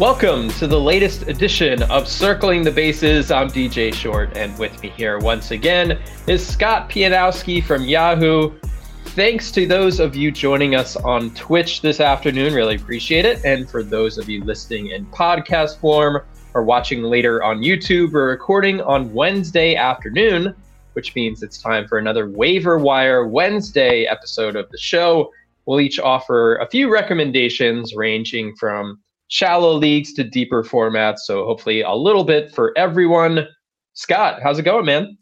Welcome to the latest edition of Circling the Bases. I'm DJ Short, and with me here once again is Scott Pianowski from Yahoo. Thanks to those of you joining us on Twitch this afternoon. Really appreciate it. And for those of you listening in podcast form or watching later on YouTube, we're recording on Wednesday afternoon, which means it's time for another Waiver Wire Wednesday episode of the show. We'll each offer a few recommendations ranging from shallow leagues to deeper formats. So hopefully a little bit for everyone. Scott, how's it going, man?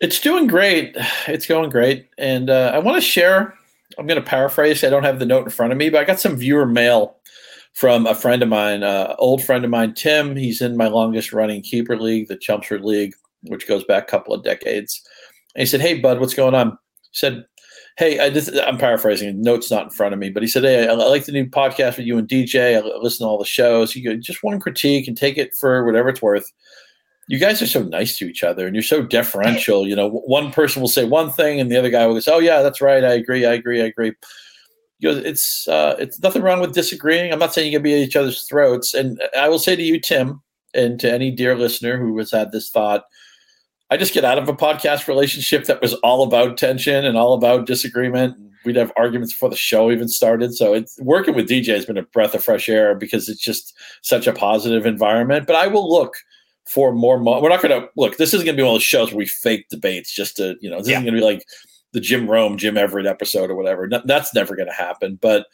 It's doing great. It's going great. And uh, I want to share, I'm going to paraphrase. I don't have the note in front of me, but I got some viewer mail from a friend of mine, uh, old friend of mine, Tim. He's in my longest running keeper league, the Chelmsford League, which goes back a couple of decades. And he said, Hey, bud, what's going on? He said, Hey, I am paraphrasing. Notes not in front of me, but he said, "Hey, I, I, like the new podcast with you and DJ. I listen to all the shows. You go, just one critique and take it for whatever it's worth. You guys are so nice to each other, and you're so deferential. You know, one person will say one thing, and the other guy will say, "Oh yeah, that's right. I agree. I agree. I agree." You know, it's uh, it's nothing wrong with disagreeing. I'm not saying you can be at each other's throats. And I will say to you, Tim, and to any dear listener who has had this thought I just get out of a podcast relationship that was all about tension and all about disagreement. We'd have arguments before the show even started. So it's working with DJ has been a breath of fresh air because it's just such a positive environment. But I will look for more. Mo- We're not going to look. This isn't going to be one of those shows where we fake debates just to you know. This yeah. isn't going to be like the Jim Rome, Jim Everett episode or whatever. No, that's never going to happen. But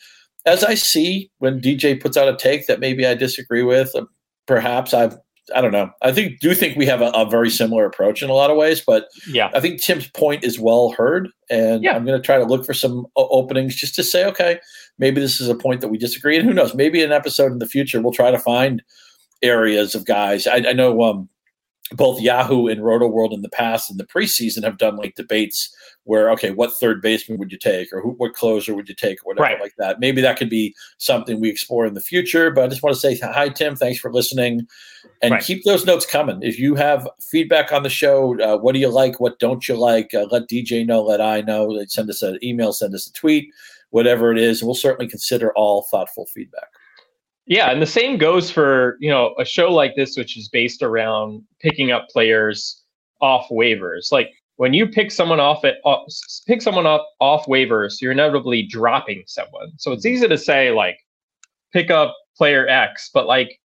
as I see when DJ puts out a take that maybe I disagree with, uh, perhaps I've I don't know. I think do think we have a, a, very similar approach in a lot of ways, but yeah, I think Tim's point is well heard, and yeah. I'm going to try to look for some openings just to say, okay, maybe this is a point that we disagree, and who knows, maybe an episode in the future we'll try to find areas of guys. I, I know um, both Yahoo and Roto World in the past in the preseason have done like debates where okay, what third baseman would you take, or who, what closer would you take, or whatever right. like that. Maybe that could be something we explore in the future. But I just want to say hi, Tim. Thanks for listening, and right. keep those notes coming. If you have feedback on the show, uh, what do you like, what don't you like? Uh, let DJ know, let I know. Send us an email, send us a tweet, whatever it is. We'll certainly consider all thoughtful feedback. Yeah, and the same goes for you know a show like this, which is based around picking up players off waivers. Like when you pick someone off at off, pick someone up off waivers, you're inevitably dropping someone. So it's hmm. easy to say like pick up player X, but like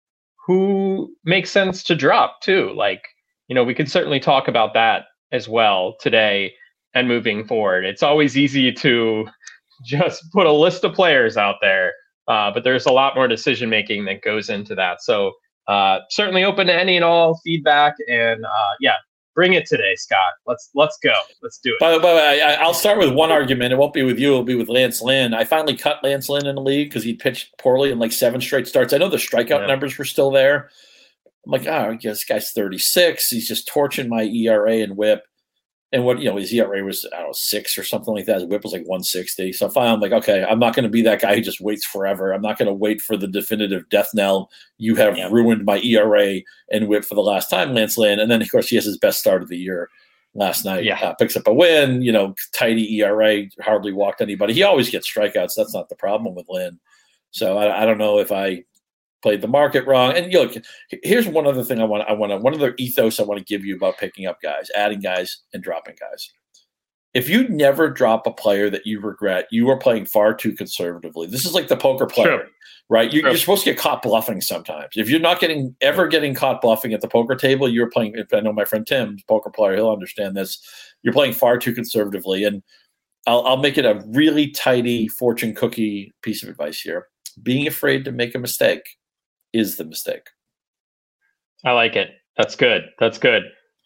who makes sense to drop too? Like, you know, we could certainly talk about that as well today and moving forward. It's always easy to just put a list of players out there, uh, but there's a lot more decision making that goes into that. So uh, certainly open to any and all feedback. And uh, yeah, Bring it today, Scott. Let's let's go. Let's do it. By, the way, I, will start with one argument. It won't be with you. It'll be with Lance Lynn. I finally cut Lance Lynn in the league because he pitched poorly in like seven straight starts. I know the strikeout yeah. numbers were still there. I'm like, oh, I guess this guy's 36. He's just torching my ERA and WHIP and what you know his ERA was I don't know six or something like that. His WHIP was like 160. So finally, I'm like, okay, I'm not going to be that guy who just waits forever. I'm not going to wait for the definitive death knell. You have yeah. ruined my ERA and WHIP for the last time, Lance Lynn. And then of course he has his best start of the year last night. Yeah, uh, picks up a win. You know, tidy ERA, hardly walked anybody. He always gets strikeouts. That's not the problem with Lynn. So I, I don't know if I played the market wrong. And you look, here's one other thing I want. I want to one other ethos I want to give you about picking up guys, adding guys, and dropping guys. If you never drop a player that you regret, you are playing far too conservatively. This is like the poker player, sure. right? You're, you're, supposed to get caught bluffing sometimes. If you're not getting ever getting caught bluffing at the poker table, you're playing. If I know my friend Tim, poker player, he'll understand this. You're playing far too conservatively, and I'll, I'll make it a really tidy fortune cookie piece of advice here. Being afraid to make a mistake is the mistake. I like it. That's good. That's good.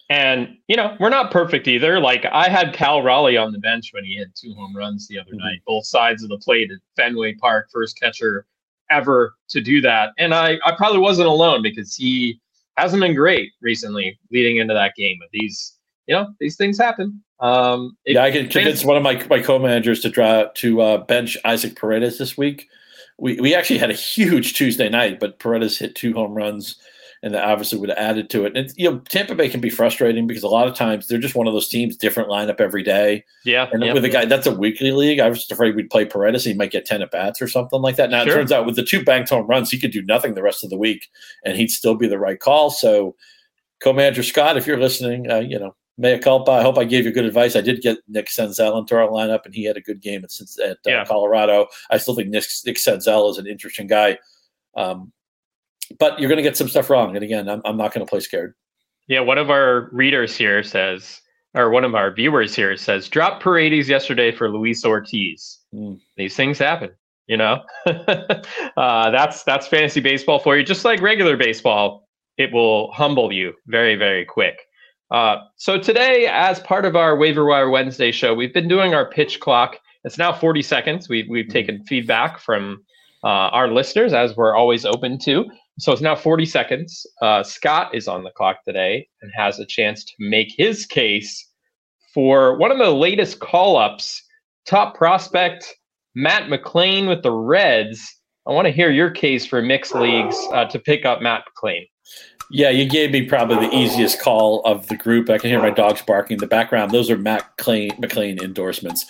And you know, we're not perfect either. Like I had Cal Raleigh on the bench when he hit two home runs the other mm-hmm. night, both sides of the plate at Fenway Park, first catcher ever to do that. And I, I probably wasn't alone because he hasn't been great recently leading into that game. But these, you know, these things happen. Um, yeah, I can convince one of my, my co-managers to draw to uh, bench Isaac Paredes this week we, we actually had a huge Tuesday night, but Paredes hit two home runs and that obviously would have added to it. And you know, Tampa Bay can be frustrating because a lot of times they're just one of those teams, different lineup every day. Yeah, and yeah. with a guy that's a weekly league, I was just afraid we'd play Paredes, he might get ten at bats or something like that. Now sure. it turns out with the two banked home runs, he could do nothing the rest of the week, and he'd still be the right call. So, co-manager Scott, if you're listening, uh, you know. Mea culpa. I hope I gave you good advice. I did get Nick Senzel into our lineup, and he had a good game at, at uh, yeah. Colorado. I still think Nick, Nick Senzel is an interesting guy. Um, but you're going to get some stuff wrong. And again, I'm, I'm not going to play scared. Yeah, one of our readers here says, or one of our viewers here says, drop Paredes yesterday for Luis Ortiz. Mm. These things happen, you know. uh, that's that's fantasy baseball for you. Just like regular baseball, it will humble you very very quick. Uh, so today, as part of our waiver wire Wednesday show, we've been doing our pitch clock. It's now 40 seconds. We've we've hmm. taken feedback from uh, our listeners, as we're always open to. So it's now 40 seconds. Uh, Scott is on the clock today and has a chance to make his case for one of the latest call ups, top prospect Matt McLain with the Reds. I want to hear your case for mixed leagues uh, to pick up Matt McLain. Yeah, you gave me probably the easiest call of the group. I can hear my dogs barking in the background. Those are Matt McLain endorsements.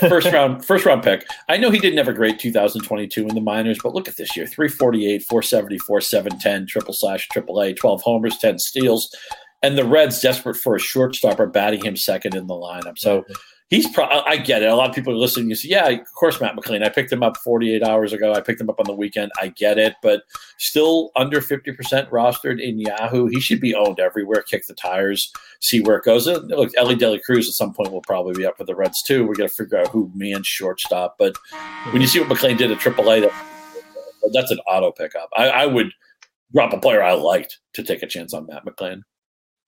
First round, first round pick. I know he didn't have a great 2022 in the minors, but look at this year: 348, 474, 710, triple slash, triple A, 12 homers, 10 steals, and the Reds, desperate for a shortstop, are batting him second in the lineup. So he's pro- I get it. A lot of people are listening. You say, yeah, of course, Matt McLain. I picked him up 48 hours ago. I picked him up on the weekend. I get it, but still under 50% rostered in Yahoo. He should be owned everywhere. Kick the tires, see where it goes. Look, Elly De La Cruz at some point will probably be up for the Reds too. We're going to figure out who man shortstop. But when you see what McLain did at AAA, that, that's an auto pickup. I, I would drop a player I liked to take a chance on Matt McLain.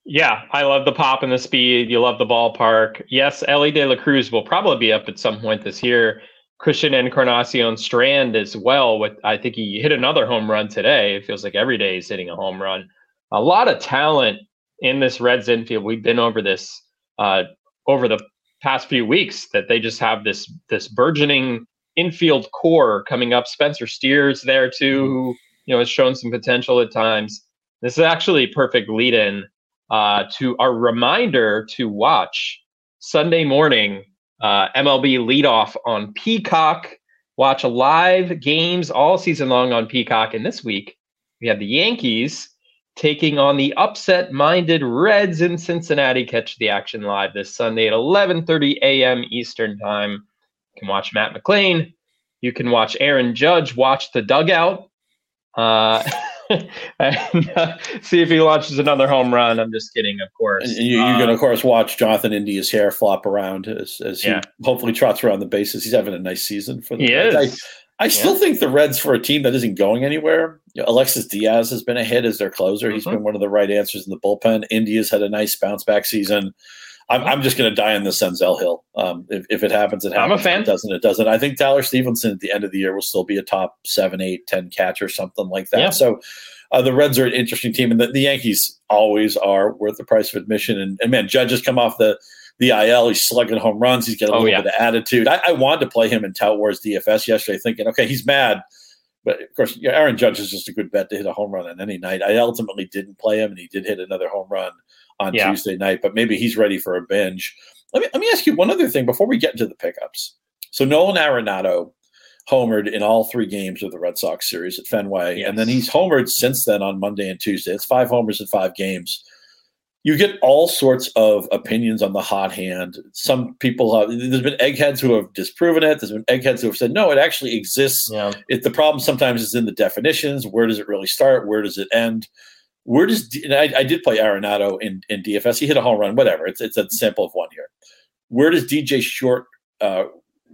Yeah, I love the pop and the speed. You love the ballpark. Yes, Elly De La Cruz will probably be up at some point this year. Christian Encarnacion Strand as well. With I think he hit another home run today. It feels like every day he's hitting a home run. A lot of talent in this Reds infield. We've been over this uh, over the past few weeks that they just have this this burgeoning infield core coming up. Spencer Steer's there too, who you know has shown some potential at times. This is actually a perfect lead in uh, to a reminder to watch Sunday morning uh, MLB leadoff on Peacock. Watch live games all season long on Peacock. And this week, we have the Yankees taking on the upset-minded Reds in Cincinnati. Catch the action live this Sunday at 11:30 a.m. Eastern Time. You can watch Matt McLain. You can watch Aaron Judge watch the dugout. Uh, and uh, see if he launches another home run. I'm just kidding, of course. And you, going to, of course, watch Jonathan India's hair flop around as, as he hopefully trots around the bases. He's having a nice season for the he Reds. Is. I, I still yeah. think the Reds, for a team that isn't going anywhere, you Alexis Diaz has been a hit as their closer. Mm-hmm. He's been one of the right answers in the bullpen. India's had a nice bounce back season. I'm, I'm just going to die on the Senzel Hill. Um, if, if, it happens, it happens. I'm a fan. If it doesn't, it doesn't. I think Tyler Stephenson at the end of the year will still be a top seven, eight, ten catch or something like that. Yeah. So uh, the Reds are an interesting team, and the, the, Yankees always are worth the price of admission. And, and, man, Judge has come off the the IL. He's slugging home runs. He's got a oh, little yeah. bit of attitude. I, I, wanted to play him in Tout Wars DFS yesterday, thinking, okay, he's mad. But of course, Aaron Judge is just a good bet to hit a home run on any night. I ultimately didn't play him, and he did hit another home run on yeah. Tuesday night. But maybe he's ready for a binge. Let me let me ask you one other thing before we get into the pickups. So Nolan Arenado homered in all three games of the Red Sox series at Fenway. Yes. And then he's homered since then on Monday and Tuesday. It's five homers in five games. You get all sorts of opinions on the hot hand. Some people have, there's been eggheads who have disproven it. There's been eggheads who have said, no, it actually exists. Yeah. It, the problem sometimes is in the definitions. Where does it really start? Where does it end? Where does, I, I, did play Arenado in, in DFS. He hit a home run, whatever. It's, it's a sample of one here. Where does DJ Short uh,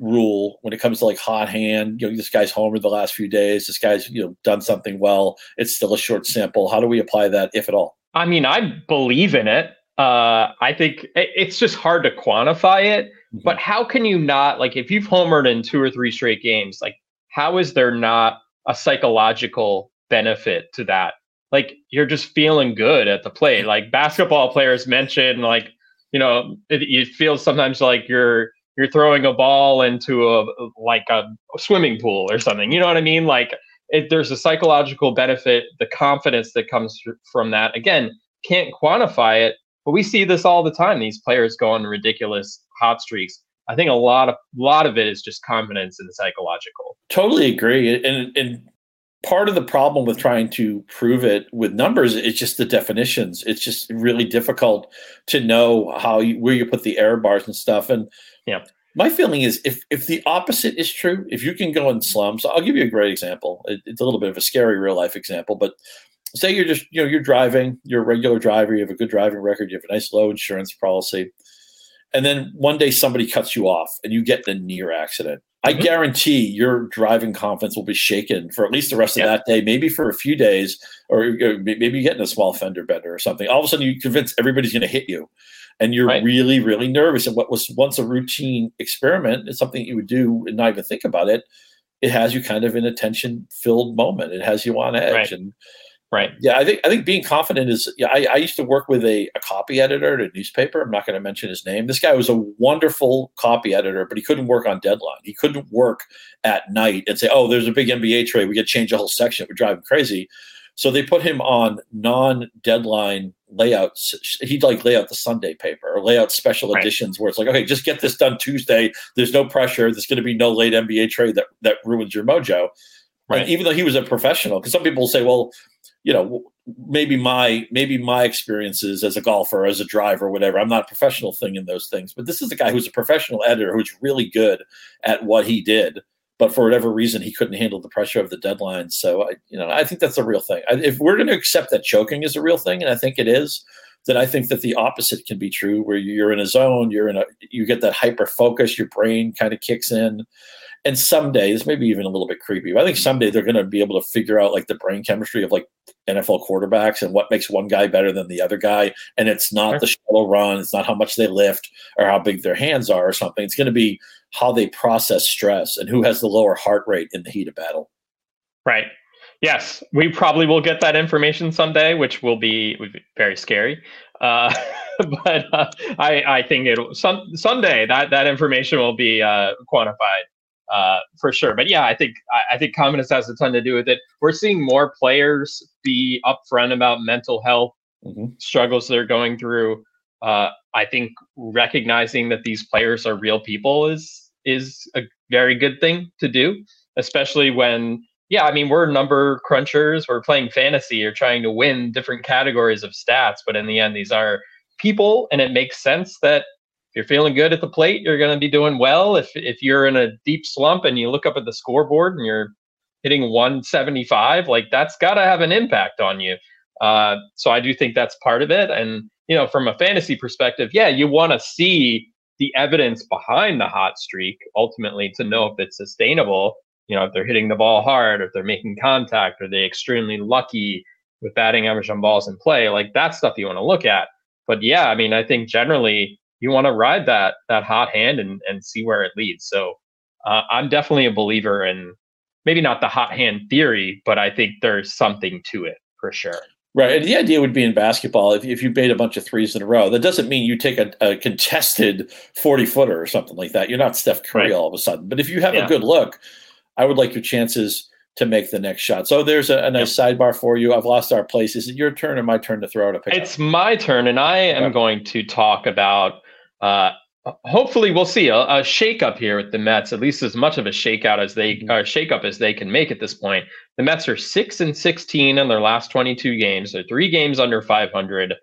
rule when it comes to like hot hand. You know, this guy's homered the last few days. This guy's you know done something well. It's still a short sample. How do we apply that, if at all? I mean, I believe in it. Uh, I think it's just hard to quantify it. Mm-hmm. But how can you not like if you've homered in two or three straight games? Like, how is there not a psychological benefit to that? Like, you're just feeling good at the plate. Like basketball players mention, like you know, it, it feels sometimes like you're you're throwing a ball into a like a swimming pool or something. You know what I mean? Like it, there's a psychological benefit, the confidence that comes from that. Again, can't quantify it, but we see this all the time. These players go on ridiculous hot streaks. I think a lot of a lot of it is just confidence and psychological. Totally agree. And and part of the problem with trying to prove it with numbers is just the definitions. It's just really difficult to know how you, where you put the error bars and stuff. And yeah, my feeling is if if the opposite is true, if you can go in slums, I'll give you a great example. It, it's a little bit of a scary real life example, but say you're just you know you're driving, you're a regular driver, you have a good driving record, you have a nice low insurance policy, and then one day somebody cuts you off and you get in a near accident I mm-hmm. guarantee your driving confidence will be shaken for at least the rest of that day, maybe for a few days, or, or maybe you get in a small fender bender or something. All of a sudden, you convince everybody's going to hit you, and you're right. really, really nervous. And what was once a routine experiment is something you would do and not even think about it. It has you kind of in a tension-filled moment. It has you on edge, right. and Right. Yeah, I think I think being confident is. Yeah, I, I used to work with a, a copy editor at a newspaper. I'm not going to mention his name. This guy was a wonderful copy editor, but he couldn't work on deadline. He couldn't work at night and say, "Oh, there's a big NBA trade. We got to change the whole section. It would drive him crazy." So they put him on non-deadline layouts. He'd like lay out the Sunday paper or lay out special right. editions where it's like, okay, just get this done Tuesday. There's no pressure. There's going to be no late NBA trade that that ruins your mojo. Right. And even though he was a professional, because some people say, well, you know maybe my maybe my experiences as a golfer as a driver whatever i'm not a professional thing in those things but this is a guy who's a professional editor who's really good at what he did but for whatever reason he couldn't handle the pressure of the deadline. So i you know i think that's a real thing. I, if we're going to accept that choking is a real thing and i think it is then i think that the opposite can be true where you're in a zone you're in a you get that hyper focus your brain kind of kicks in and someday this may be even a little bit creepy but i think someday they're going to be able to figure out like the brain chemistry of like nfl quarterbacks and what makes one guy better than the other guy and it's not sure. the shallow run it's not how much they lift or how big their hands are or something. It's going to be how they process stress and who has the lower heart rate in the heat of battle. Right. Yes we probably will get that information someday which will be, be very scary. Uh, but uh, I, I think it'll some someday that that information will be uh, quantified uh, for sure. But yeah, I think I, I, think confidence has a ton to do with it. We're seeing more players be upfront about mental health mm-hmm. struggles they're going through. Uh, I think recognizing that these players are real people is is a very good thing to do, especially when yeah, I mean we're number crunchers, we're playing fantasy, you're trying to win different categories of stats, but in the end these are people and it makes sense that you're feeling good at the plate, you're going to be doing well. If if you're in a deep slump and you look up at the scoreboard and you're hitting 175, like that's got to have an impact on you. Uh, so I do think that's part of it. And you know, from a fantasy perspective, yeah, you want to see the evidence behind the hot streak ultimately to know if it's sustainable. You know, if they're hitting the ball hard, if they're making contact, are they extremely lucky with batting average on balls in play? Like that's stuff you want to look at. But yeah, I mean, I think generally you want to ride that that hot hand and and see where it leads. So uh, I'm definitely a believer in maybe not the hot hand theory, but I think there's something to it for sure. Right. And the idea would be in basketball, if, if you bait a bunch of threes in a row, that doesn't mean you take a, a contested 40 footer or something like that. You're not Steph Curry right. all of a sudden. But if you have yeah. a good look, I would like your chances to make the next shot. So there's a, a nice yep. sidebar for you. I've lost our place. Is it your turn or my turn to throw out a pick? It's my turn, and I am going to talk about uh, hopefully, we'll see a, a shakeup here with the Mets. At least as much of a shakeout as they mm-hmm. shakeup as they can make at this point. The Mets are six and sixteen in their last twenty-two games. They're three games under five hundred.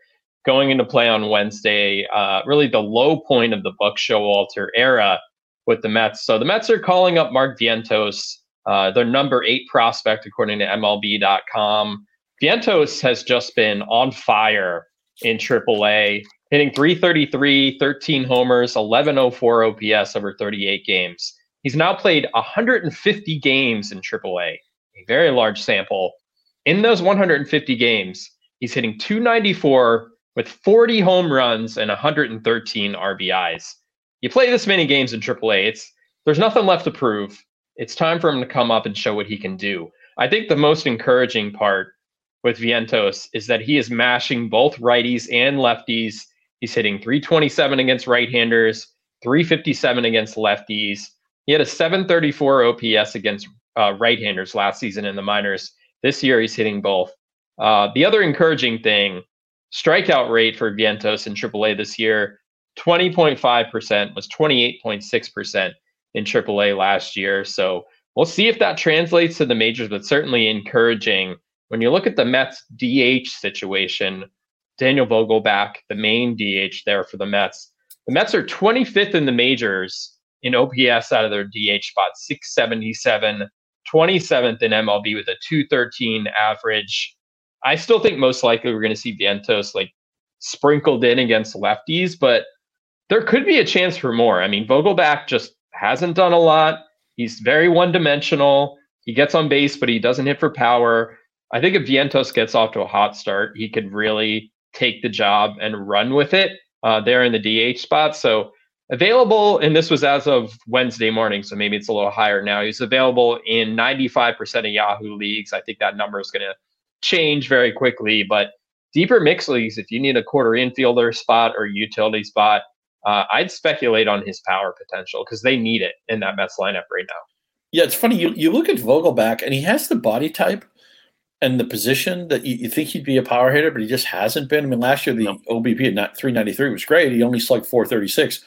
Going into play on Wednesday, uh, really the low point of the Buck Showalter era with the Mets. So the Mets are calling up Mark Vientos, uh, their number eight prospect according to MLB.com. Vientos has just been on fire in AAA hitting 333, 13 homers, 1104 OPS over 38 games. He's now played 150 games in AAA, a very large sample. In those 150 games, he's hitting 294 with 40 home runs and 113 RBIs. You play this many games in AAA, it's there's nothing left to prove. It's time for him to come up and show what he can do. I think the most encouraging part with Vientos is that he is mashing both righties and lefties He's hitting 327 against right-handers, 357 against lefties. He had a 734 OPS against uh, right-handers last season in the minors. This year, he's hitting both. Uh, the other encouraging thing, strikeout rate for Vientos in AAA this year, 20.5% was 28.6% in AAA last year. So we'll see if that translates to the majors, but certainly encouraging. When you look at the Mets DH situation, Daniel Vogelbach, the main DH there for the Mets, the Mets are 25th in the majors in OPS out of their DH spot, 677, 27th in MLB with a 213 average. I still think most likely we're going to see Vientos like sprinkled in against lefties, but there could be a chance for more. I mean, Vogelbach just hasn't done a lot. He's very one dimensional. He gets on base, but he doesn't hit for power. I think if Vientos gets off to a hot start, he could really take the job and run with it uh, there in the DH spot. So available, and this was as of Wednesday morning, so maybe it's a little higher now. He's available in 95% of Yahoo leagues. I think that number is going to change very quickly, but deeper mix leagues, if you need a quarter infielder spot or utility spot, uh, I'd speculate on his power potential because they need it in that Mets lineup right now. Yeah, it's funny. You, you look at Vogelbach, and he has the body type and the position that you, you, think he'd be a power hitter, but he just hasn't been. I mean, last year the no. OBP at 393 was great. He only slugged 436.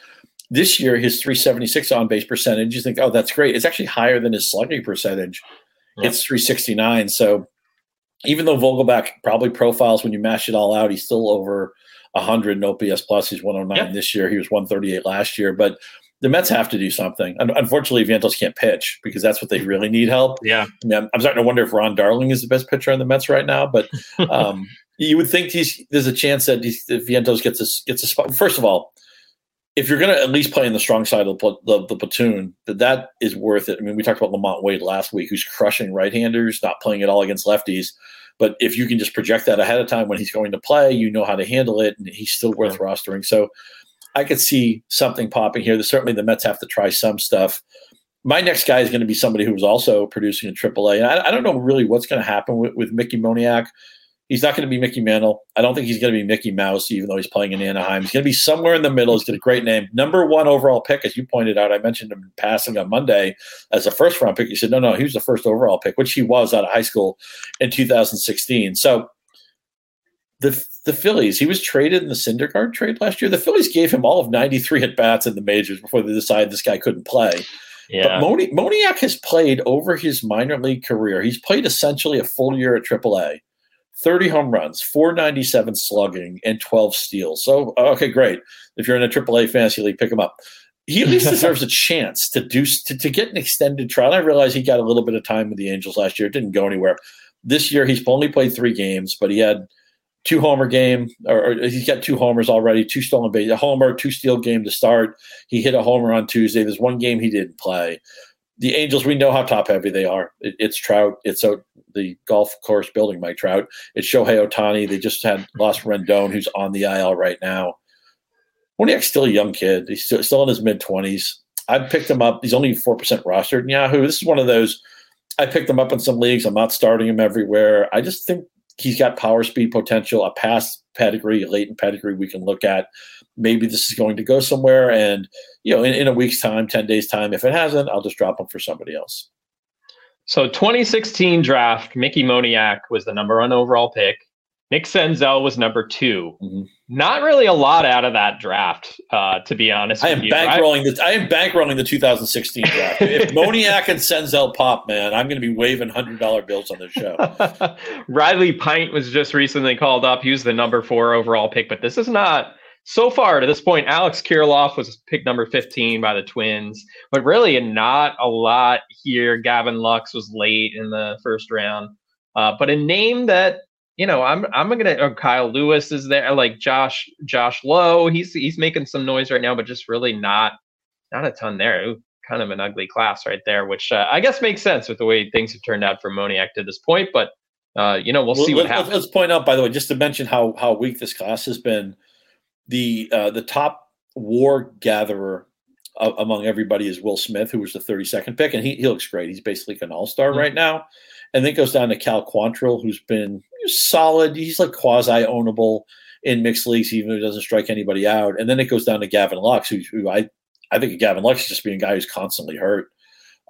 This year, his 376 on base percentage, you think, oh, that's great. It's actually higher than his slugging percentage. Yeah. It's 369. So even though Vogelbach probably profiles when you mash it all out, he's still over 100 in OPS plus. He's 109 yeah. this year. He was 138 last year. But the Mets have to do something. Unfortunately, Vientos can't pitch because that's what they really need help. Yeah, I mean, I'm starting to wonder if Ron Darling is the best pitcher on the Mets right now. But um, you would think he's, there's a chance that he's, if Vientos gets a, gets a spot. First of all, if you're going to at least play in the strong side of the, the, the, platoon, that that is worth it. I mean, we talked about LaMonte Wade last week, who's crushing right-handers, not playing at all against lefties. But if you can just project that ahead of time when he's going to play, you know how to handle it, and he's still worth yeah. rostering. So I could see something popping here. Certainly, the Mets have to try some stuff. My next guy is going to be somebody who's also producing in AAA, and I, I don't know really what's going to happen with, with Mickey Moniak. He's not going to be Mickey Mantle. I don't think he's going to be Mickey Mouse, even though he's playing in Anaheim. He's going to be somewhere in the middle. He's got a great name. Number one overall pick, as you pointed out. I mentioned him passing on Monday as a first round pick. You said, no, no, he was the first overall pick, which he was out of high school in 2016. So the the Phillies, he was traded in the Syndergaard trade last year. The Phillies gave him all of 93 at bats in the majors before they decided this guy couldn't play. Yeah. But Moni, Moniak has played over his minor league career. He's played essentially a full year at AAA. 30 home runs, 497 slugging, and 12 steals. So, okay, great. If you're in a AAA fantasy league, pick him up. He at least deserves a chance to do to, to get an extended trial. I realize he got a little bit of time with the Angels last year. It didn't go anywhere. This year, he's only played three games, but he had two homer game, or, or he's got two homers already, two stolen base, a homer, two steal game to start. He hit a homer on Tuesday. There's one game he didn't play the Angels, we know how top heavy they are. It, it's Trout. It's a, the golf course building Mike Trout. It's Shohei Ohtani. They just had lost Rendon, who's on the IL right now. Moniak's still a young kid. He's still, still in his mid 20s. I picked him up. He's only 4% rostered in Yahoo. This is one of those. I picked him up in some leagues. I'm not starting him everywhere. I just think he's got power speed potential, a past pedigree, a latent pedigree we can look at maybe this is going to go somewhere. And, you know, in, in a week's time, 10 days' time, if it hasn't, I'll just drop them for somebody else. So 2016 draft, Mickey Moniak was the number one overall pick. Nick Senzel was number 2 mm-hmm. Not really a lot out of that draft, uh, to be honest. I am bankrolling the I am bankrolling the 2016 draft. if Moniak and Senzel pop, man, I'm going to be waving hundred dollar bills on this show. Riley Pint was just recently called up. He was the number four overall pick, but this is not so far to this point, Alex Kirilloff was picked number 15 by the Twins, but really not a lot here. Gavin Lux was late in the first round, uh, but a name that you know I'm I'm gonna Kyle Lewis is there, like Josh Josh Lowe. He's he's making some noise right now, but just really not not a ton there. Ooh, kind of an ugly class right there, which uh, I guess makes sense with the way things have turned out for Moniak to this point. But uh, you know, we'll, see what happens. Let's point out, by the way, just to mention how how weak this class has been the uh, the top war gatherer uh, among everybody is Will Smith, who was the 32nd pick, and he, he looks great. He's basically an all star mm-hmm. right now. And then it goes down to Cal Quantrill, who's been solid. He's like quasi ownable in mixed leagues, even if he doesn't strike anybody out. And then it goes down to Gavin Lux, who, who I I think Gavin Lux is just being a guy who's constantly hurt.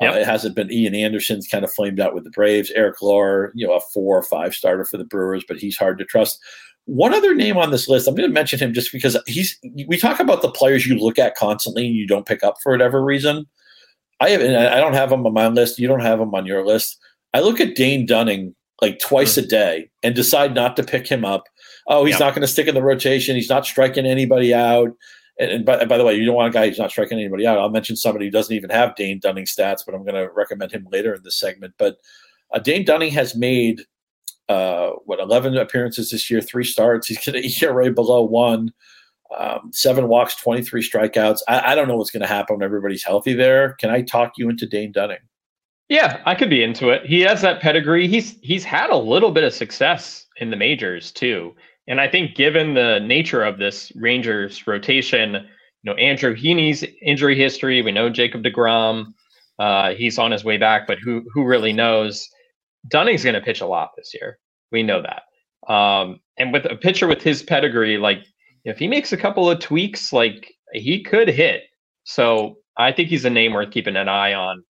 Yep. Uh, it hasn't been Ian Anderson's kind of flamed out with the Braves. Eric Lauer, you know, a four or five starter for the Brewers, but he's hard to trust. One other name on this list, I'm going to mention him just because he's. We talk about the players you look at constantly and you don't pick up for whatever reason. I have, I don't have him on my list. You don't have him on your list. I look at Dane Dunning like twice mm-hmm. a day and decide not to pick him up. Oh, he's yep. not going to stick in the rotation. He's not striking anybody out. And, and by, by, the way, you don't want a guy who's not striking anybody out. I'll mention somebody who doesn't even have Dane Dunning stats, but I'm going to recommend him later in this segment. But uh, Dane Dunning has made uh, what 11 appearances this year, three starts. He's got an ERA below one, um, seven walks, 23 strikeouts. I, I don't know what's going to happen when everybody's healthy there. Can I talk you into Dane Dunning? Yeah, I could be into it. He has that pedigree. He's he's had a little bit of success in the majors too. And I think given the nature of this Rangers rotation, you know, Andrew Heaney's injury history, we know Jacob DeGrom, uh, he's on his way back, but who who really knows? Dunning's going to pitch a lot this year. We know that. Um, and with a pitcher with his pedigree, like if he makes a couple of tweaks, like he could hit. So I think he's a name worth keeping an eye on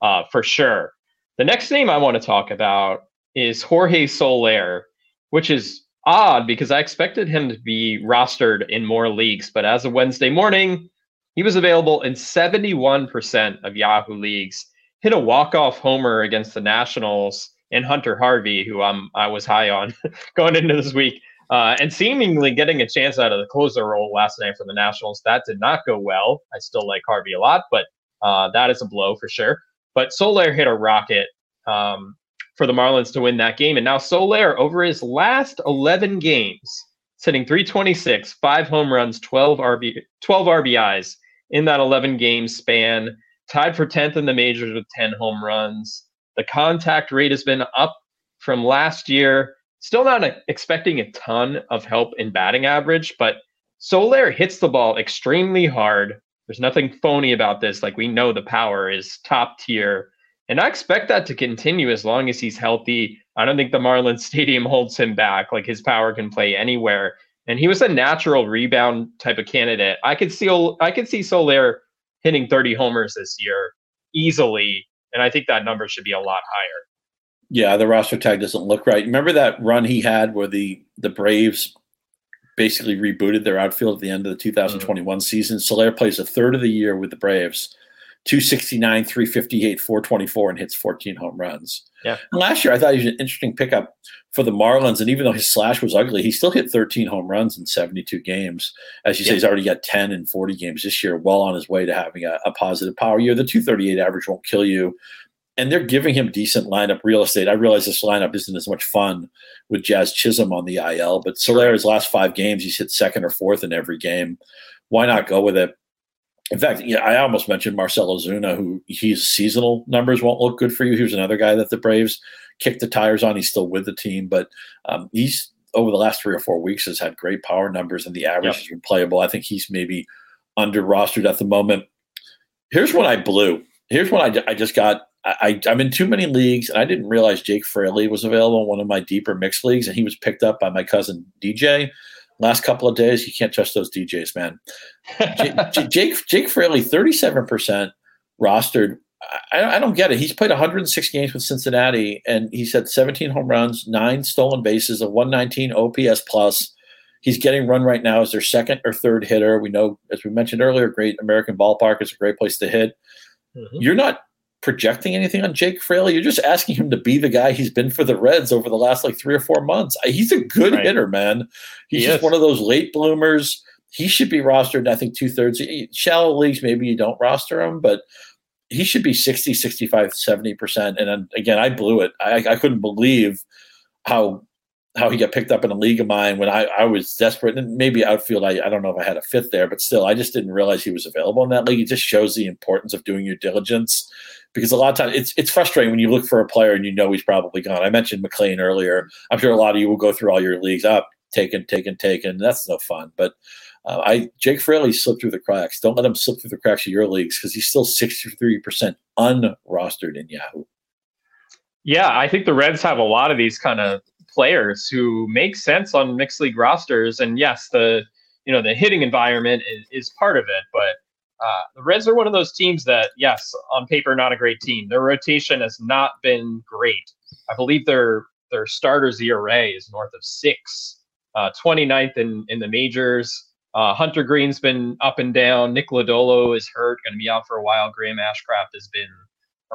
uh, for sure. The next name I want to talk about is Jorge Soler, which is odd because I expected him to be rostered in more leagues, but as of Wednesday morning, he was available in 71% of Yahoo leagues. Hit a walk-off homer against the Nationals and Hunter Harvey, who I'm I was high on going into this week, uh, and seemingly getting a chance out of the closer role last night for the Nationals. That did not go well. I still like Harvey a lot, but uh, that is a blow for sure. But Soler hit a rocket. Um, for the Marlins to win that game. And now Soler, over his last 11 games, sitting 326, five home runs, 12, RB, 12 RBIs in that 11 game span, tied for 10th in the majors with 10 home runs. The contact rate has been up from last year. Still not expecting a ton of help in batting average, but Soler hits the ball extremely hard. There's nothing phony about this. Like we know the power is top tier. And I expect that to continue as long as he's healthy. I don't think the Marlins Stadium holds him back. Like his power can play anywhere. And he was a natural rebound type of candidate. I could see I could see Soler hitting 30 homers this year easily. And I think that number should be a lot higher. Yeah, the roster tag doesn't look right. Remember that run he had where the the Braves basically rebooted their outfield at the end of the 2021 mm-hmm. season. Soler plays a third of the year with the Braves 269, 358, 424, and hits 14 home runs. Yeah. And last year, I thought he was an interesting pickup for the Marlins. And even though his slash was ugly, he still hit 13 home runs in 72 games. As you yeah. say, he's already got 10 in 40 games this year, well on his way to having a, a positive power year. The 238 average won't kill you. And they're giving him decent lineup real estate. I realize this lineup isn't as much fun with Jazz Chisholm on the IL, but Soler's last five games, he's hit second or fourth in every game. Why not go with it? In fact, yeah, I almost mentioned Marcell Ozuna, who his seasonal numbers won't look good for you. He was another guy that the Braves kicked the tires on. He's still with the team, but um, he's over the last three or four weeks has had great power numbers, and the average yep. has been playable. I think he's maybe under rostered at the moment. Here's what I blew. Here's what I, I just got. I, I'm in too many leagues, and I didn't realize Jake Fraley was available in one of my deeper mixed leagues, and he was picked up by my cousin DJ last couple of days, you can't trust those DJs, man. J- Jake Jake Fraley, thirty seven percent rostered. I, I, don't get it. He's played 106 games with Cincinnati, and he's had 17 home runs, nine stolen bases, a 119 OPS plus. He's getting run right now as their second or third hitter. We know, as we mentioned earlier, great American ballpark is a great place to hit. Mm-hmm. You're not projecting anything on Jake Fraley. You're just asking him to be the guy he's been for the Reds over the last like three or four months. He's a good right. hitter, man. He's he just is. one of those late bloomers. He should be rostered, I think, two thirds. Shallow leagues, maybe you don't roster him, but he should be 60, 65, 70%. And again, I blew it. I, I couldn't believe how how he got picked up in a league of mine when I, I was desperate. And maybe outfield, I, I don't know if I had a fifth there, but still, I just didn't realize he was available in that league. It just shows the importance of doing your diligence because a lot of times it's it's frustrating when you look for a player and you know he's probably gone. I mentioned McLain earlier. I'm sure a lot of you will go through all your leagues up, taken, taken, taken. That's no fun. But uh, I Jake Fraley slipped through the cracks. Don't let him slip through the cracks of your leagues because he's still 63 percent unrostered in Yahoo. Yeah, I think the Reds have a lot of these kind of players who make sense on mixed league rosters. And yes, the you know the hitting environment is, is part of it, but uh, the Reds are one of those teams that, yes, on paper, not a great team. Their rotation has not been great. I believe their their starters ERA is north of six, uh, 29th in, in the majors. Uh, Hunter Greene's been up and down. Nick Lodolo is hurt, going to be out for a while. Graham Ashcraft has been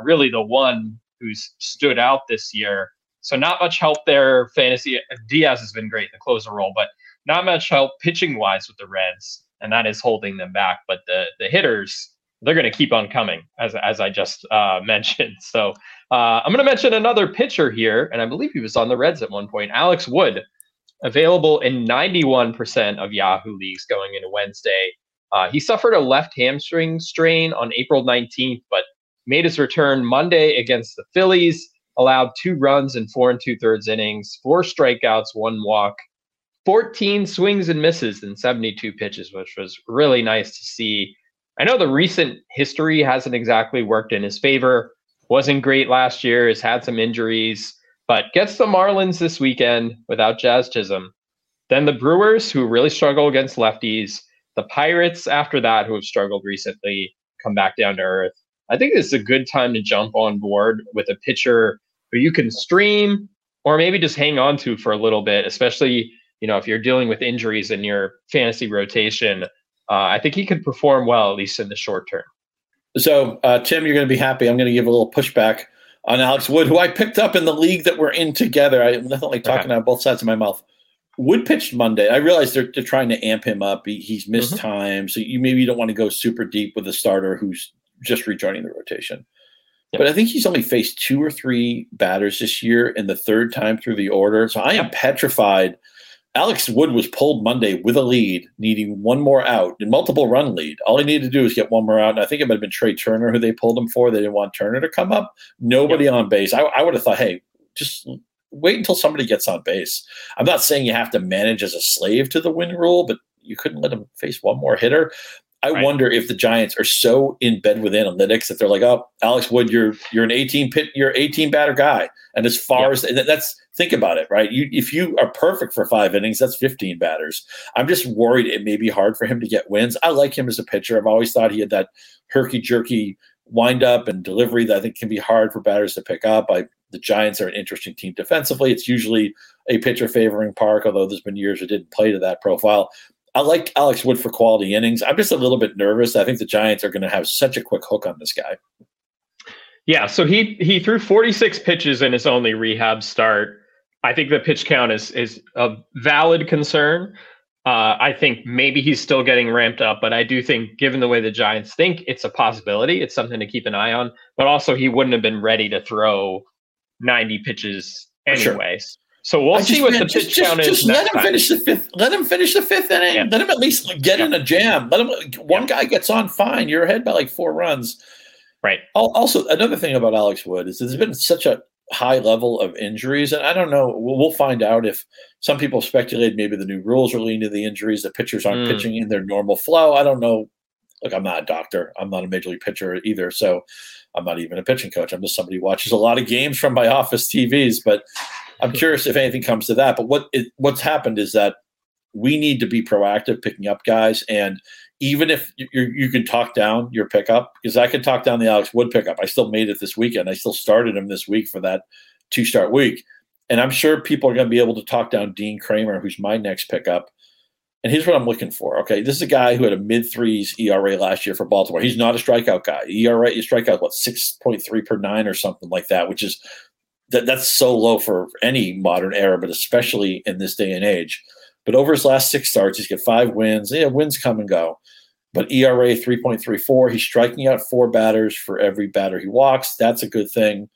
really the one who's stood out this year. So not much help there. Fantasy Diaz has been great in the closer role, but not much help pitching wise with the Reds, and that is holding them back. But the the hitters, they're going to keep on coming, as as I just uh, mentioned. So uh, I'm going to mention another pitcher here, and I believe he was on the Reds at one point. Alex Wood, available in 91% of Yahoo leagues going into Wednesday. Uh, he suffered a left hamstring strain on April 19th, but made his return Monday against the Phillies. Allowed two runs in four and two thirds innings, four strikeouts, one walk, 14 swings and misses in 72 pitches, which was really nice to see. I know the recent history hasn't exactly worked in his favor. Wasn't great last year, has had some injuries, but gets the Marlins this weekend without Jazz Chisholm. Then the Brewers, who really struggle against lefties. The Pirates, after that, who have struggled recently, come back down to earth. I think this is a good time to jump on board with a pitcher who you can stream or maybe just hang on to for a little bit, especially you know, if you're dealing with injuries in your fantasy rotation, uh, I think he could perform well, at least in the short term. So, uh, Tim, you're going to be happy. I'm going to give a little pushback on Alex Wood, who I picked up in the league that we're in together. I'm definitely talking okay. out both sides of my mouth. Wood pitched Monday. I realize they're, they're trying to amp him up. He, he's missed mm-hmm. time, so you maybe you don't want to go super deep with a starter who's just rejoining the rotation. Yep. But I think he's only faced two or three batters this year, in the third time through the order. So I am petrified Alex Wood was pulled Monday with a lead, needing one more out and multiple run lead. All he needed to do was get one more out. And I think it might have been Trea Turner who they pulled him for. They didn't want Turner to come up. Nobody yep. on base. I, I would have thought, hey, just wait until somebody gets on base. I'm not saying you have to manage as a slave to the win rule, but you couldn't let him face one more hitter. I right. wonder if the Giants are so in bed with analytics that they're like, "Oh, Alex Wood, you're you're an 18 pit, you're 18 batter guy," and as far as that's think about it, right? You if you are perfect for five innings, that's 15 batters. I'm just worried it may be hard for him to get wins. I like him as a pitcher. I've always thought he had that herky jerky wind up and delivery that I think can be hard for batters to pick up. I the Giants are an interesting team defensively. It's usually a pitcher favoring Park, although there's been years it didn't play to that profile. I like Alex Wood for quality innings. I'm just a little bit nervous. I think the Giants are going to have such a quick hook on this guy. Yeah, so he he threw 46 pitches in his only rehab start. I think the pitch count is is a valid concern. Uh, I think maybe he's still getting ramped up, but I do think, given the way the Giants think, it's a possibility. It's something to keep an eye on. But also, he wouldn't have been ready to throw 90 pitches anyways. Sure. So we'll I see just, what the pitch just, count just, is. let him time. finish the fifth. Let him finish the fifth inning. Yeah. Let him at least get yeah. in a jam. Let him. One yeah. guy gets on fine. You're ahead by like four runs. Right. Also, another thing about Alex Wood is there's been such a high level of injuries, and I don't know. We'll, we'll find out if some people speculate maybe the new rules are leading to the injuries. The pitchers aren't mm. pitching in their normal flow. I don't know. Look, I'm not a doctor. I'm not a major league pitcher either. So I'm not even a pitching coach. I'm just somebody who watches a lot of games from my office TVs. But I'm curious if anything comes to that. But what it, what's happened is that we need to be proactive picking up guys, and even if you you can talk down your pickup, because I can talk down the Alex Wood pickup. I still made it this weekend. I still started him this week for that two start week, and I'm sure people are going to be able to talk down Dean Kremer who's my next pickup. And here's what I'm looking for. Okay, this is a guy who had a mid threes ERA last year for Baltimore. He's not a strikeout guy. ERA, you strike out what six point three per nine or something like that, which is that that's so low for any modern era, but especially in this day and age. But over his last six starts, he's got five wins. Yeah, wins come and go. But ERA 3.34, he's striking out four batters for every batter he walks. That's a good thing.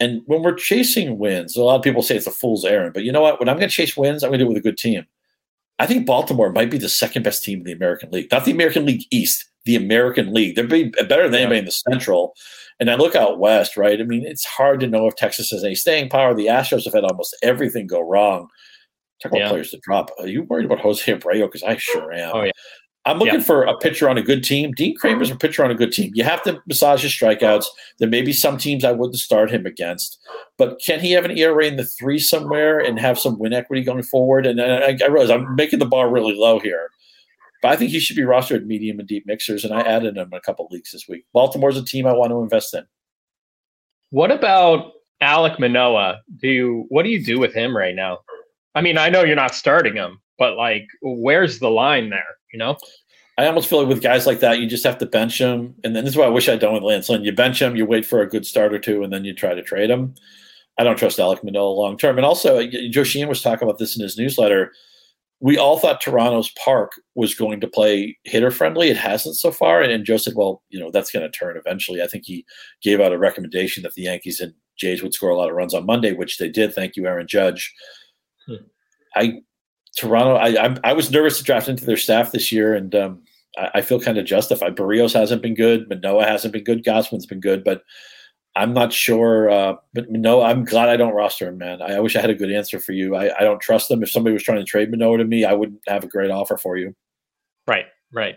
And when we're chasing wins, a lot of people say it's a fool's errand. But you know what? When I'm going to chase wins, I'm going to do it with a good team. I think Baltimore might be the second best team in the American League, not the American League East, the American League. They're better than anybody yeah. in the Central. And I look out west, right? I mean, it's hard to know if Texas has any staying power. The Astros have had almost everything go wrong. Talk about yeah. players to drop. Are you worried about Jose Abreu? Because I sure am. Oh, yeah. I'm looking yeah. for a pitcher on a good team. Dean Kremer's a pitcher on a good team. You have to massage his strikeouts. There may be some teams I wouldn't start him against, but can he have an ERA in the three somewhere and have some win equity going forward? And I, I realize I'm making the bar really low here, but I think he should be rostered medium and deep mixers, and I added him in a couple leagues this week. Baltimore's a team I want to invest in. What about Alek Manoah? Do you, what do you do with him right now? I mean, I know you're not starting him, but like, where's the line there? You know, I almost feel like with guys like that, you just have to bench them, and then this is what I wish I'd done with Lance Lynn. You bench him, you wait for a good start or two, and then you try to trade him. I don't trust Alek Manoah long term. And also, Joe Sheehan was talking about this in his newsletter. We all thought Toronto's park was going to play hitter friendly. It hasn't so far. And Joe said, well, you know, that's going to turn eventually. I think he gave out a recommendation that the Yankees and Jays would score a lot of runs on Monday, which they did. Thank you, Aaron Judge. Hmm. I Toronto. I, I, I was nervous to draft into their staff this year, and um, I, I, feel kind of justified. Berrios hasn't been good. Manoah hasn't been good. Gausman's been good, but I'm not sure. Uh, but Manoah, I'm glad I don't roster him, man. I, I wish I had a good answer for you. I, I don't trust them. If somebody was trying to trade Manoah to me, I wouldn't have a great offer for you. Right, right.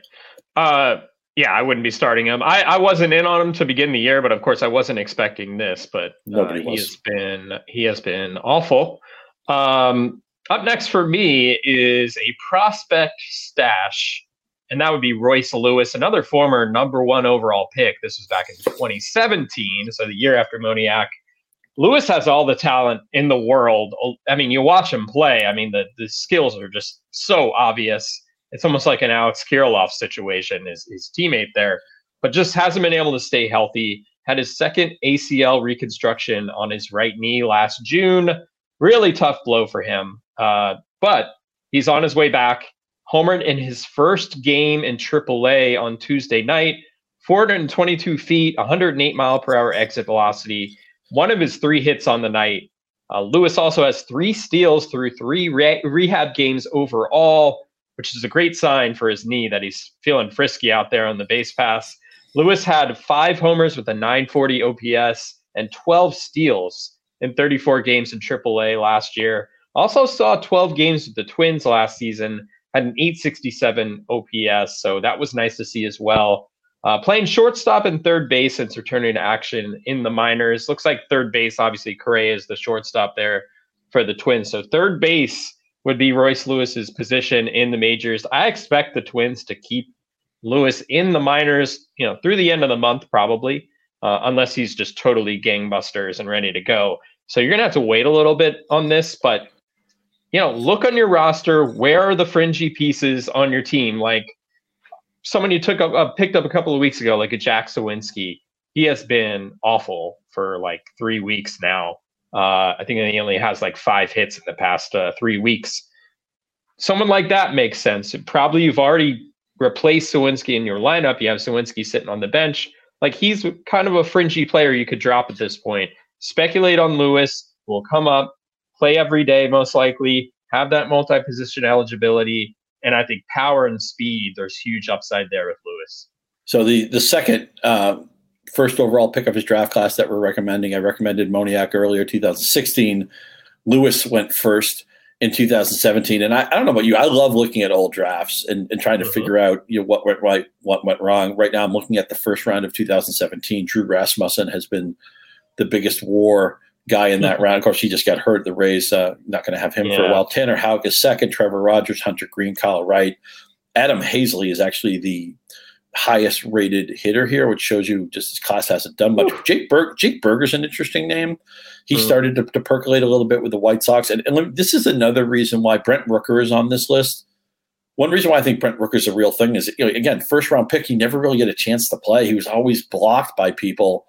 Uh, yeah, I wouldn't be starting him. I, I wasn't in on him to begin the year, but of course I wasn't expecting this. But uh, he has been he has been awful. Um, up next for me is a prospect stash and that would be Royce Lewis, another former number one overall pick. This was back in 2017, so the year after Moniak. Lewis has all the talent in the world. I mean, you watch him play. I mean, the the skills are just so obvious. It's almost like an Alex Kirilloff situation. His his teammate there, but just hasn't been able to stay healthy. Had his second ACL reconstruction on his right knee last June. Really tough blow for him. Uh, but he's on his way back homered in his first game in AAA on Tuesday night. 422 feet, 108 mile per hour exit velocity. One of his three hits on the night. Uh, Lewis also has three steals through three re- rehab games overall, which is a great sign for his knee that he's feeling frisky out there on the base pass. Lewis had five homers with a 940 OPS and 12 steals in 34 games in AAA last year. Also saw 12 games with the Twins last season had an 867 OPS, so that was nice to see as well. Uh, playing shortstop and third base since returning to action in the minors. Looks like third base, obviously, Correa is the shortstop there for the Twins. So third base would be Royce Lewis's position in the majors. I expect the Twins to keep Lewis in the minors, you know, through the end of the month probably, uh, unless he's just totally gangbusters and ready to go. So you're gonna have to wait a little bit on this, but you know, look on your roster. Where are the fringy pieces on your team? Like someone you took up, uh, picked up a couple of weeks ago, like a Jack Suwinski. He has been awful for like three weeks now. Uh, I think he only has like five hits in the past uh, three weeks. Someone like that makes sense. Probably you've already replaced Suwinski in your lineup. You have Suwinski sitting on the bench. Like he's kind of a fringy player you could drop at this point. Speculate on Lewis. Will come up play every day, most likely, have that multi position eligibility. And I think power and speed, there's huge upside there with Lewis. So the the second uh, first overall pick of his draft class that we're recommending, I recommended Moniak earlier, 2016. Lewis went first in 2017. And I, I, don't know about you, I love looking at old drafts and, and trying to mm-hmm. figure out you know what went right, what went wrong. Right now, I'm looking at the first round of 2017. Drew Rasmussen has been the biggest war guy in that round. Of course, he just got hurt. The Rays uh, not going to have him yeah. for a while. Tanner Houck is second. Trevor Rogers, Hunter Greene, Kyle Wright. Adam Haseley is actually the highest rated hitter here, which shows you just his class hasn't done much. Jake Berg, Jake Burger's an interesting name. He mm. started to, to, percolate a little bit with the White Sox, and, and this is another reason why Brent Rooker is on this list. One reason why I think Brent Rooker is a real thing is, you know, again, first round pick. He never really get a chance to play. He was always blocked by people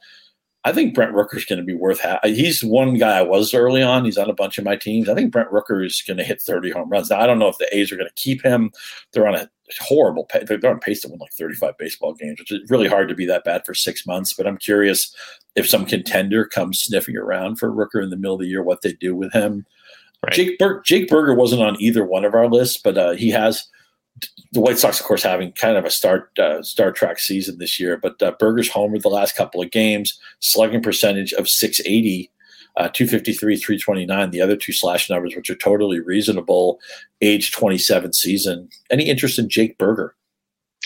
I think Brent Rooker is going to be worth. Ha- he's one guy I was early on. He's on a bunch of my teams. I think Brent Rooker is going to hit 30 home runs. Now I don't know if the A's are going to keep him. They're on a horrible. Pay- they're on pace to win like 35 baseball games, which is really hard to be that bad for six months. But I'm curious if some contender comes sniffing around for Rooker in the middle of the year, what they do with him. Right. Jake Ber- Jake Burger wasn't on either one of our lists, but uh, he has the White Sox, of course, having kind of a Star uh, Star Trek season this year. But uh, Burger's homer the last couple of games, slugging percentage of 680, uh, 253, 329. The other two slash numbers, which are totally reasonable, age 27 season. Any interest in Jake Burger?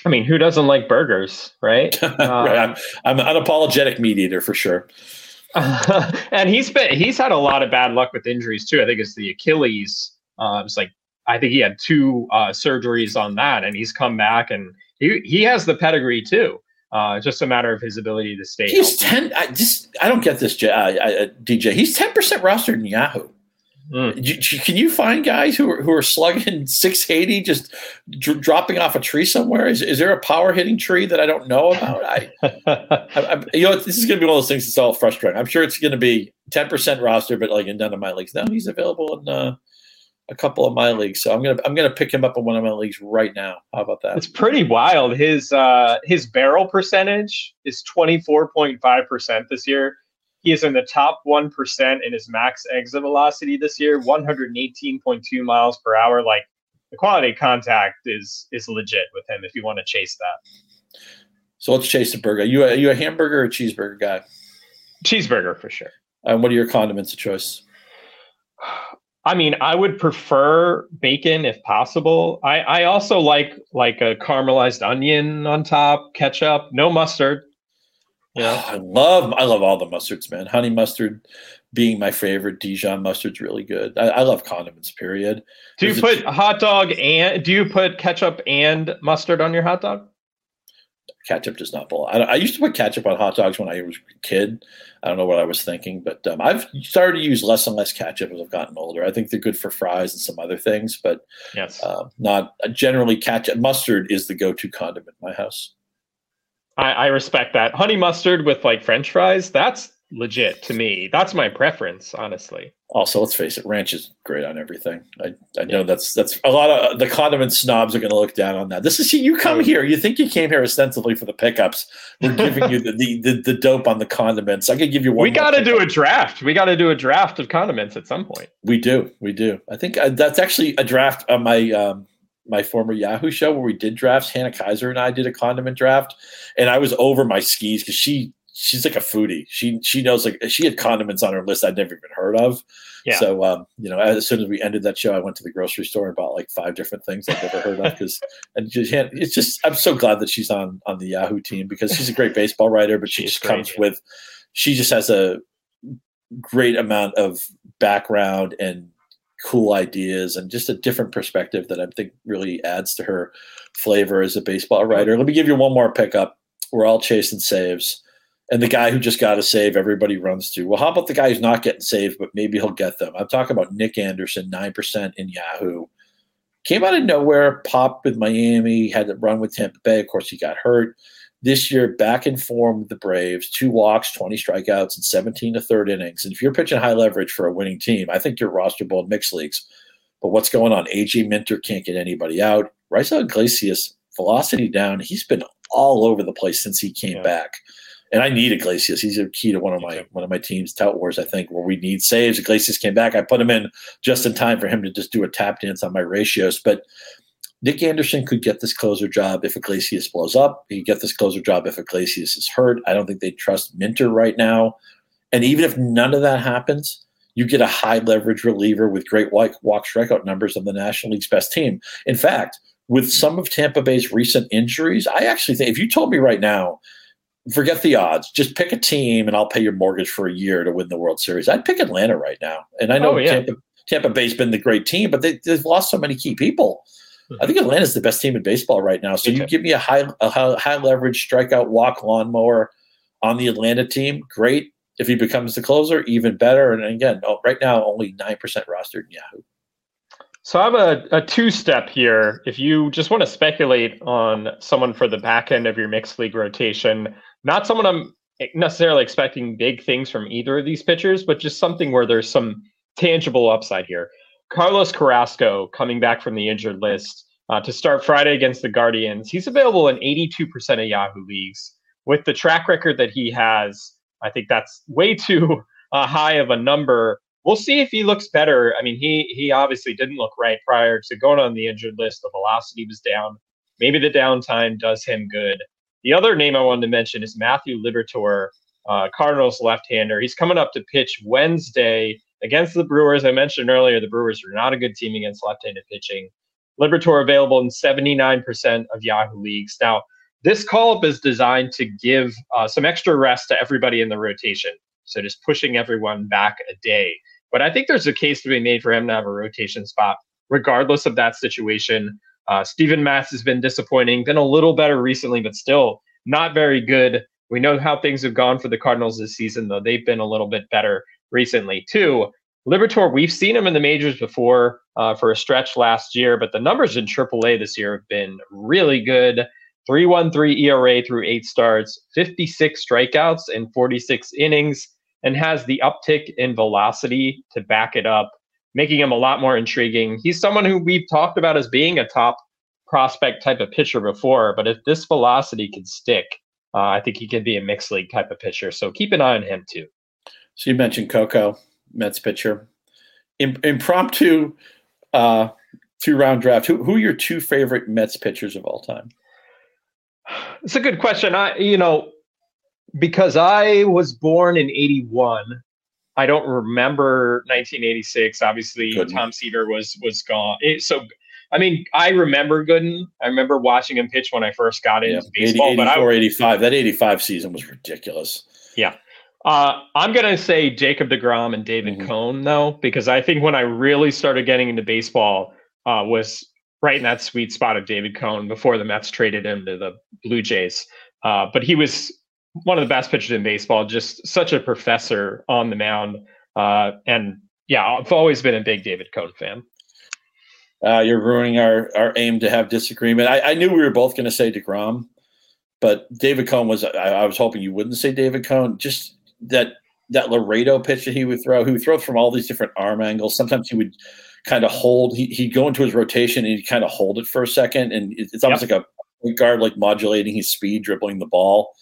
I mean, who doesn't like burgers, right? right. I'm, I'm, an unapologetic meat eater for sure. and he's been he's had a lot of bad luck with injuries too. I think it's the Achilles. Uh, it's like I think he had two uh, surgeries on that, and he's come back and he he has the pedigree too. Uh, just a matter of his ability to stay. He's healthy. ten. I just I don't get this, uh, uh DJ. He's ten percent rostered in Yahoo. Mm. Can you find guys who are, who are slugging 680 just d- dropping off a tree somewhere? Is, is there a power hitting tree that I don't know about? I, I, I you know, this is going to be one of those things that's all frustrating. I'm sure it's going to be 10% roster, but like in none of my leagues. No, he's available in uh, a couple of my leagues, so I'm gonna I'm gonna pick him up in one of my leagues right now. How about that? It's pretty wild. His uh, his barrel percentage is 24.5 percent this year he is in the top 1% in his max exit velocity this year, 118.2 miles per hour. Like the quality of contact is is legit with him if you want to chase that. So let's chase the burger. Are you a, are you a hamburger or a cheeseburger guy? Cheeseburger for sure. And what are your condiments of choice? I mean, I would prefer bacon if possible. I, I also like like a caramelized onion on top, ketchup, no mustard. Yeah, I love I love all the mustards, man. Honey mustard being my favorite. Dijon mustard's really good. I, I love condiments. Period. Do you put hot dog and do you put ketchup and mustard on your hot dog? Ketchup does not belong. I, I, used to put ketchup on hot dogs when I was a kid. I don't know what I was thinking, but um, I've started to use less and less ketchup as I've gotten older. I think they're good for fries and some other things, but yes, uh, not generally ketchup. Mustard is the go-to condiment in my house. I, I respect that. Honey mustard with like French fries, that's legit to me. That's my preference, honestly. Also, let's face it, ranch is great on everything. I, I know that's that's a lot of the condiment snobs are going to look down on that. This is you come here. You think you came here ostensibly for the pickups. We're giving you the, the, the, the, dope on the condiments. I could give you one. We got to do a draft. We got to do a draft of condiments at some point. We do. We do. I think uh, that's actually a draft on my um, my former Yahoo show where we did drafts. Hannah Keyser and I did a condiment draft, and I was over my skis because she she's like a foodie. She she knows like she had condiments on her list I'd never even heard of. Yeah. So um, you know, as soon as we ended that show, I went to the grocery store and bought like five different things I'd never heard of because and just, it's just I'm so glad that she's on on the Yahoo team because she's a great baseball writer, but she just great, comes yeah. with she just has a great amount of background and cool ideas and just a different perspective that I think really adds to her flavor as a baseball writer. Let me give you one more pickup. We're all chasing saves. And the guy who just got a save, everybody runs to. Well, how about the guy who's not getting saved, but maybe he'll get them? I'm talking about Nick Anderson, 9% in Yahoo. Came out of nowhere, popped with Miami, had to run with Tampa Bay. Of course, he got hurt. This year, back in form with the Braves, two walks, 20 strikeouts, and 17 to third innings. And if you're pitching high leverage for a winning team, I think you're rosterable in mixed leagues. But what's going on? AJ Minter can't get anybody out. Raisel Iglesias, velocity down. He's been all over the place since he came yeah. back. And I need Iglesias. He's a key to one of my one of my teams, Tout Wars, I think, where we need saves. Iglesias came back. I put him in just in time for him to just do a tap dance on my ratios. But Nick Anderson could get this closer job if Iglesias blows up. He could get this closer job if Iglesias is hurt. I don't think they trust Minter right now. And even if none of that happens, you get a high leverage reliever with great walk, walk strikeout numbers of the National League's best team. In fact, with some of Tampa Bay's recent injuries, I actually think if you told me right now, forget the odds, just pick a team and I'll pay your mortgage for a year to win the World Series, I'd pick Atlanta right now. And I know oh, yeah. Tampa, Tampa Bay's been the great team, but they, they've lost so many key people. Hmm. I think Atlanta's the best team in baseball right now. So you give me a high, a high leverage strikeout walk lawnmower on the Atlanta team, great. If he becomes the closer, even better. And again, oh, right now only nine percent rostered in Yahoo. So I have a, a two step here. If you just want to speculate on someone for the back end of your mixed league rotation, not someone I'm necessarily expecting big things from either of these pitchers, but just something where there's some tangible upside here. Carlos Carrasco coming back from the injured list uh, to start Friday against the Guardians. He's available in 82% of Yahoo leagues. With the track record that he has, I think that's way too uh, high of a number. We'll see if he looks better. I mean, he he obviously didn't look right prior to going on the injured list. The velocity was down. Maybe the downtime does him good. The other name I wanted to mention is Matthew Liberatore, uh, Cardinals left-hander. He's coming up to pitch Wednesday against the Brewers. I mentioned earlier the Brewers are not a good team against left-handed pitching. Liberatore available in 79% of Yahoo leagues. Now, this call-up is designed to give uh, some extra rest to everybody in the rotation. So just pushing everyone back a day. But I think there's a case to be made for him to have a rotation spot regardless of that situation. Uh, Steven Matz has been disappointing, been a little better recently, but still not very good. We know how things have gone for the Cardinals this season, though they've been a little bit better recently too. Liberatore, we've seen him in the majors before uh, for a stretch last year, but the numbers in AAA this year have been really good. 3.13 ERA through eight starts, 56 strikeouts in 46 innings, and has the uptick in velocity to back it up, making him a lot more intriguing. He's someone who we've talked about as being a top prospect type of pitcher before, but if this velocity can stick, uh, I think he could be a mixed league type of pitcher. So keep an eye on him too. So you mentioned Coco. Mets pitcher. Im- impromptu uh, two round draft. Who, who are your two favorite Mets pitchers of all time? It's a good question. I, you know, because I was born in 81, I don't remember 1986. Obviously, Gooden. Tom Seaver was was gone. It, so, I mean, I remember Gooden. I remember watching him pitch when I first got into yeah, baseball. 80, 84, but I, 85. That 85 season was ridiculous. Yeah. Uh, I'm going to say Jacob DeGrom and David mm-hmm. Cone, though, because I think when I really started getting into baseball uh, was right in that sweet spot of David Cone before the Mets traded him to the Blue Jays. Uh, but he was one of the best pitchers in baseball, just such a professor on the mound. Uh, and yeah, I've always been a big David Cone fan. Uh, you're ruining our, our aim to have disagreement. I, I knew we were both going to say DeGrom, but David Cone was, I, I was hoping you wouldn't say David Cone. Just that that Laredo pitch that he would throw, he would throw from all these different arm angles. Sometimes he would kind of hold, he, he'd go into his rotation and he'd kind of hold it for a second. And it's almost yep. like a guard, like modulating his speed, dribbling the ball.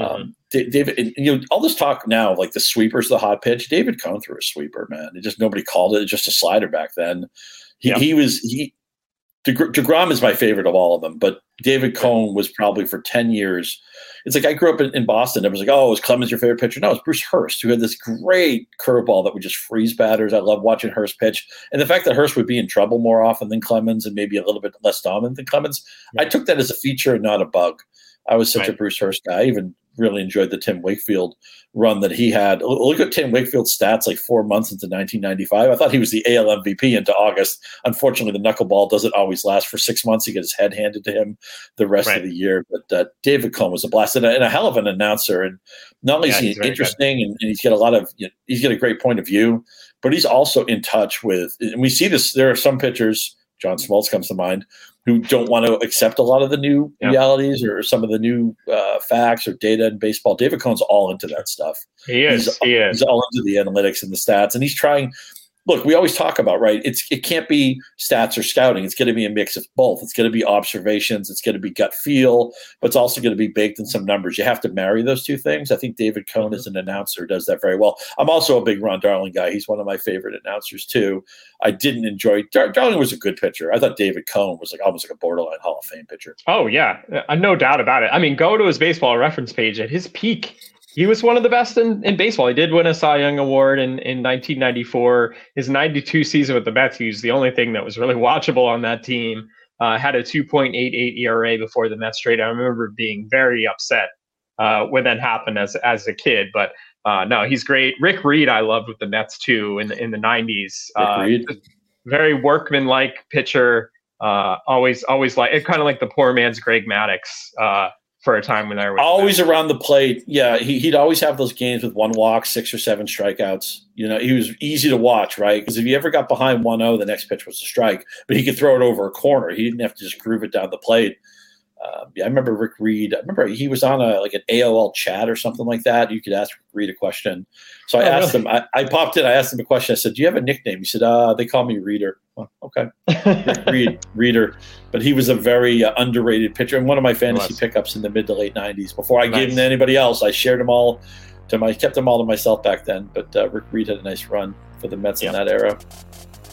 Um, David, and, you know, all this talk now, like the sweeper's the hot pitch. David Cone threw a sweeper, man. It just nobody called it. Just a slider back then. He, yep. he was he. Degrom is my favorite of all of them, but David Cone was probably for ten years it's like I grew up in, in Boston. It was like, oh, was Clemens your favorite pitcher? No, it's Bruce Hurst, who had this great curveball that would just freeze batters. I love watching Hurst pitch. And the fact that Hurst would be in trouble more often than Clemens and maybe a little bit less dominant than Clemens, yeah. I took that as a feature and not a bug. I was such right. a Bruce Hurst guy. I even really enjoyed the Tim Wakefield run that he had. Look at Tim Wakefield's stats like four months into 1995. I thought he was the AL MVP into August. Unfortunately, the knuckleball doesn't always last for six months. He gets his head handed to him the rest right. of the year. But uh, David Cone was a blast and a, and a, hell of an announcer. And not only yeah, is he interesting and, and, he's got a lot of, you know, he's got a great point of view, but he's also in touch with, and we see this, there are some pitchers, John Smoltz comes to mind, who don't want to accept a lot of the new yeah. realities or some of the new uh, facts or data in baseball. David Cone's all into that stuff. He is. He's, he is. He's all into the analytics and the stats, and he's trying look, we always talk about right. It's it can't be stats or scouting. It's going to be a mix of both. It's going to be observations. It's going to be gut feel, but it's also going to be baked in some numbers. You have to marry those two things. I think David Cone as an announcer does that very well. I'm also a big Ron Darling guy. He's one of my favorite announcers too. I didn't enjoy Dar- Darling was a good pitcher. I thought David Cone was like almost like a borderline Hall of Fame pitcher. Oh yeah, uh, no doubt about it. I mean, go to his baseball reference page at his peak he was one of the best in, in baseball. He did win a Cy Young Award in, in 1994. His 92 season with the Mets, he was the only thing that was really watchable on that team. Uh, had a 2.88 ERA before the Mets trade. I remember being very upset uh, when that happened as as a kid. But uh, no, he's great. Rick Reed, I loved with the Mets too in the, in the 90s. Uh, very workman-like pitcher. Uh, always, always like it kind of like the poor man's Greg Maddux uh, for a time when they was always around the plate. Yeah, he, would always have those games with one walk, six or seven strikeouts. You know, he was easy to watch, right? Because if you ever got behind 1-0, the next pitch was a strike, but he could throw it over a corner. He didn't have to just groove it down the plate. Uh, yeah, I remember Rick Reed. I remember he was on a like an AOL chat or something like that. You could ask Rick Reed a question. So I oh, asked really? him. I, I, popped in. I asked him a question. I said, "Do you have a nickname?" He said, "Uh, they call me Reader." Oh, okay, Reed, Reader. But he was a very uh, underrated pitcher and one of my fantasy pickups in the mid to late '90s. Before I nice. gave him to anybody else, I shared them all to my kept them all to myself back then. But uh, Rick Reed had a nice run for the Mets yep. in that era.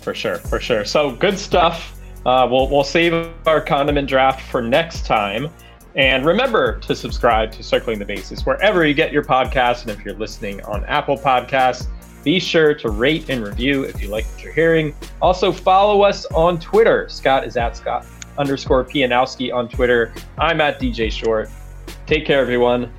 For sure, for sure. So good stuff. Uh, we'll, we'll save our condiment draft for next time. And remember to subscribe to Circling the Bases wherever you get your podcasts. And if you're listening on Apple Podcasts, be sure to rate and review if you like what you're hearing. Also, follow us on Twitter. Scott is at Scott underscore Pianowski on Twitter. I'm at DJ Short. Take care, everyone.